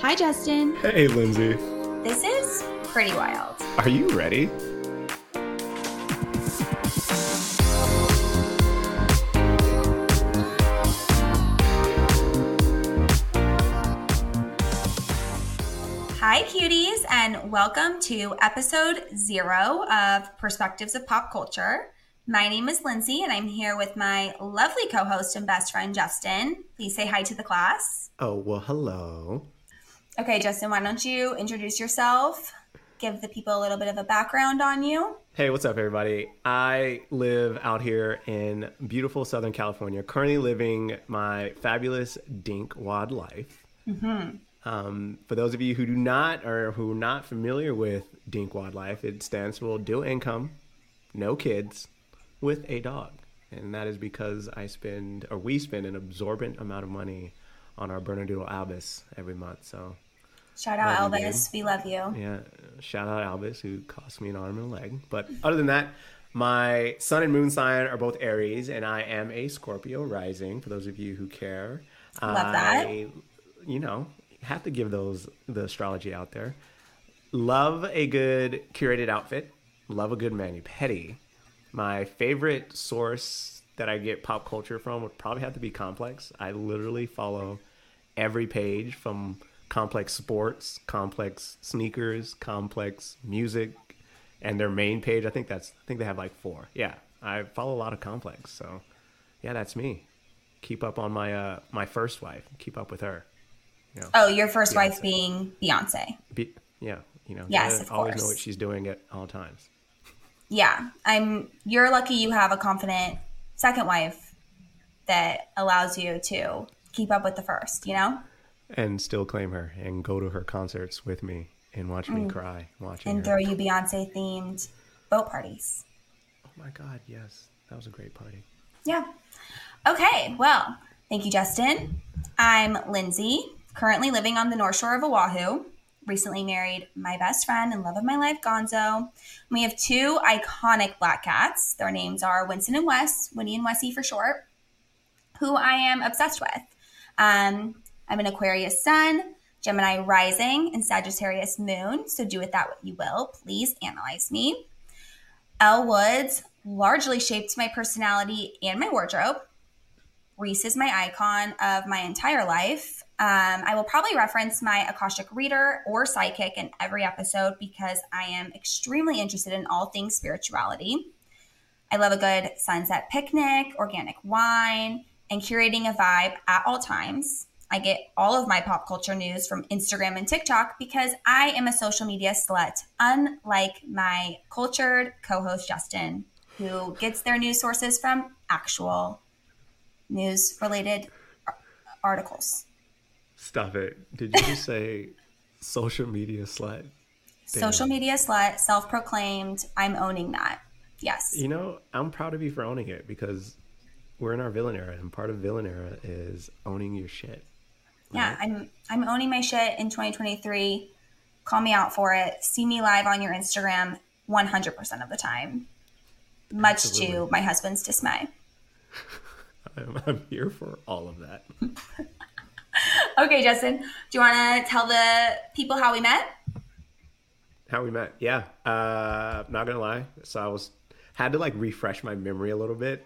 Hi, Justin. Hey, Lindsay. This is pretty wild. Are you ready? Hi, cuties, and welcome to episode zero of Perspectives of Pop Culture. My name is Lindsay, and I'm here with my lovely co host and best friend, Justin. Please say hi to the class. Oh, well, hello. Okay, Justin, why don't you introduce yourself? Give the people a little bit of a background on you. Hey, what's up, everybody? I live out here in beautiful Southern California, currently living my fabulous dink wad life. Um, for those of you who do not or who are not familiar with dink wad life, it stands for dual income, no kids, with a dog. And that is because I spend, or we spend, an absorbent amount of money on our Bernedoodle Albus every month. So Shout out Love you, Albus. We love you. Yeah, shout out Albus who cost me an arm and a leg. But other than that, my sun and moon sign are both Aries, and I am a Scorpio rising. For those of you who care, Love that. I, you know, have to give those the astrology out there. Love a good curated outfit. Love a good mani pedi. My favorite source that I get pop culture from would probably have to be Complex. I literally follow every page from Complex Sports, Complex Sneakers, Complex Music, and their main page. I think that's I think they have like four. Yeah, I follow a lot of Complex. So, yeah, that's me. Keep up on my uh my first wife. Keep up with her. You know, Oh, your first wife being Beyonce. be, yeah, you know, Yes, of always course. know what she's doing at all times. Yeah, I'm. You're lucky you have a confident second wife that allows you to keep up with the first. You know, And still claim her and go to her concerts with me and watch me cry watching Mm. and her. throw you Beyonce themed boat parties. oh my god, yes. That was a great party. Yeah. Okay. Well, thank you, Justin. I'm Lindsay, currently living on the North Shore of Oahu. Recently married my best friend and love of my life, Gonzo. We have two iconic black cats. Their names are Winston and Wes, Winnie and Wessie for short, who I am obsessed with. Um, I'm an Aquarius sun, Gemini rising, and Sagittarius moon. So do with that what you will. Please analyze me. Elle Woods largely shaped my personality and my wardrobe. Reese is my icon of my entire life. Um, I will probably reference my Akashic reader or psychic in every episode because I am extremely interested in all things spirituality. I love a good sunset picnic, organic wine, and curating a vibe at all times. I get all of my pop culture news from Instagram and TikTok because I am a social media slut, unlike my cultured co host Justin, who gets their news sources from actual news related articles. Stop it. Did you just say social media slut? Social media slut, self proclaimed. I'm owning that. Yes. You know, I'm proud of you for owning it because we're in our villain era, and part of villain era is owning your shit. Yeah, I'm I'm owning my shit in 2023. Call me out for it. See me live on your Instagram 100% of the time. Much to my husband's dismay. I'm, I'm here for all of that. Okay, Justin, do you want to tell the people how we met? How we met? Yeah, uh, not gonna lie. So I was had to like refresh my memory a little bit.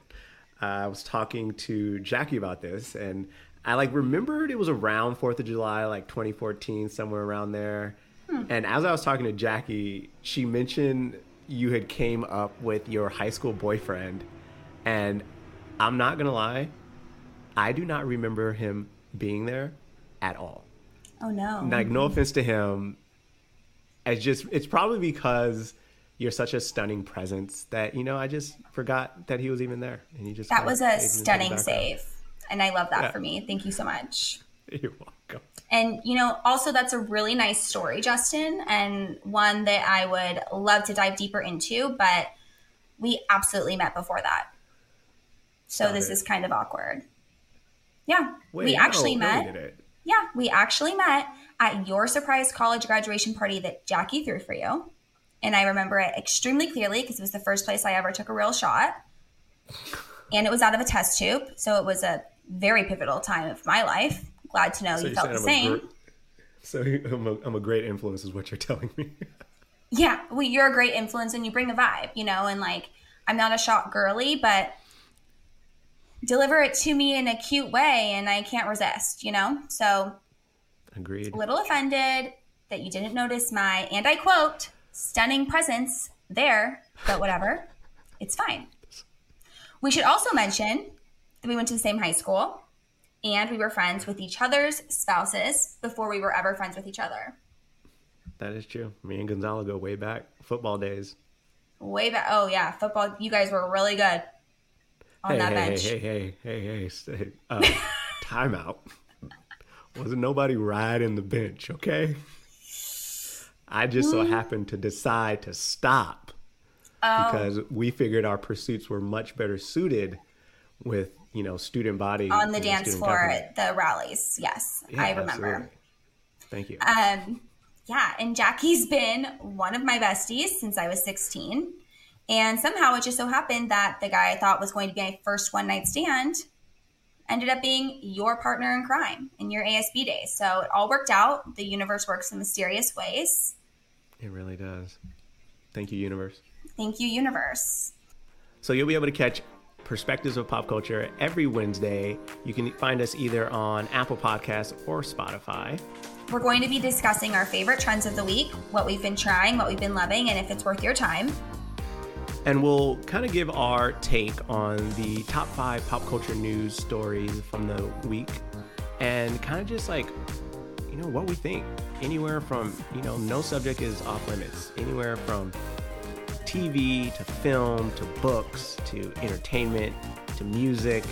Uh, I was talking to Jackie about this, and I like remembered it was around Fourth of July, like 2014, somewhere around there. Hmm. And as I was talking to Jackie, she mentioned you had came up with your high school boyfriend, and I'm not gonna lie, I do not remember him being there at all Oh no. like no offense to him it's just it's probably because you're such a stunning presence that you know i just forgot that he was even there and he just that was a stunning save. And I love that Yeah. for me. Thank you so much. you're welcome And, you know, also that's a really nice story, Justin, and one that I would love to dive deeper into, but we absolutely met before that. So Stop this it. is kind of awkward. Yeah. Wait, we no, actually no, we met. didn't. Yeah, we actually met at your surprise college graduation party that Jackie threw for you. And I remember it extremely clearly because it was the first place I ever took a real shot. And it was out of a test tube. So it was a very pivotal time of my life. Glad to know So you felt the same. I'm gr- So I'm a, I'm a great influence, is what you're telling me. yeah, well, you're a great influence and you bring a vibe, you know, and like I'm not a shot girly, but deliver it to me in a cute way and I can't resist, you know? So Agreed. a little offended that you didn't notice my, and I quote, stunning presence there, but whatever. it's fine. We should also mention that we went to the same high school and we were friends with each other's spouses before we were ever friends with each other. That is true. Me and Gonzalo go way back, football days. Way back. Oh, yeah. Football, you guys were really good on hey, that hey, bench. hey, hey, hey, hey, hey, stay, uh, timeout. Wasn't nobody riding the bench, okay? I just so happened to decide to stop Oh. because we figured our pursuits were much better suited with, you know, student body on the dance floor government. at the rallies. Yes, Yeah, I remember. absolutely. Thank you. Um, yeah, and Jackie's been one of my besties since I was 16. And somehow it just so happened that the guy I thought was going to be my first one night stand ended up being your partner in crime in your ASB days. So it all worked out. The universe works in mysterious ways. it really does. Thank you, universe. Thank you, universe. So you'll be able to catch Perspectives of Pop Culture every Wednesday. You can find us either on Apple Podcasts or Spotify. We're going to be discussing our favorite trends of the week, what we've been trying, what we've been loving, and if it's worth your time. And we'll kind of give our take on the top five pop culture news stories from the week and kind of just like, you know, what we think. Anywhere from, you know, no subject is off limits. Anywhere from TV to film to books to entertainment to music.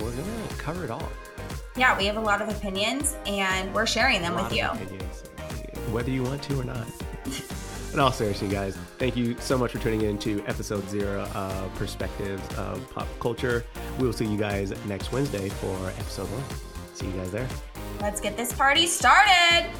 We're going to cover it all. Yeah, we have a lot of opinions and we're sharing them with you. opinions, whether you want to or not. In all seriousness, guys, thank you so much for tuning in to episode zero of Perspectives of Pop Culture. We will see you guys next Wednesday for episode one. See you guys there. Let's get this party started.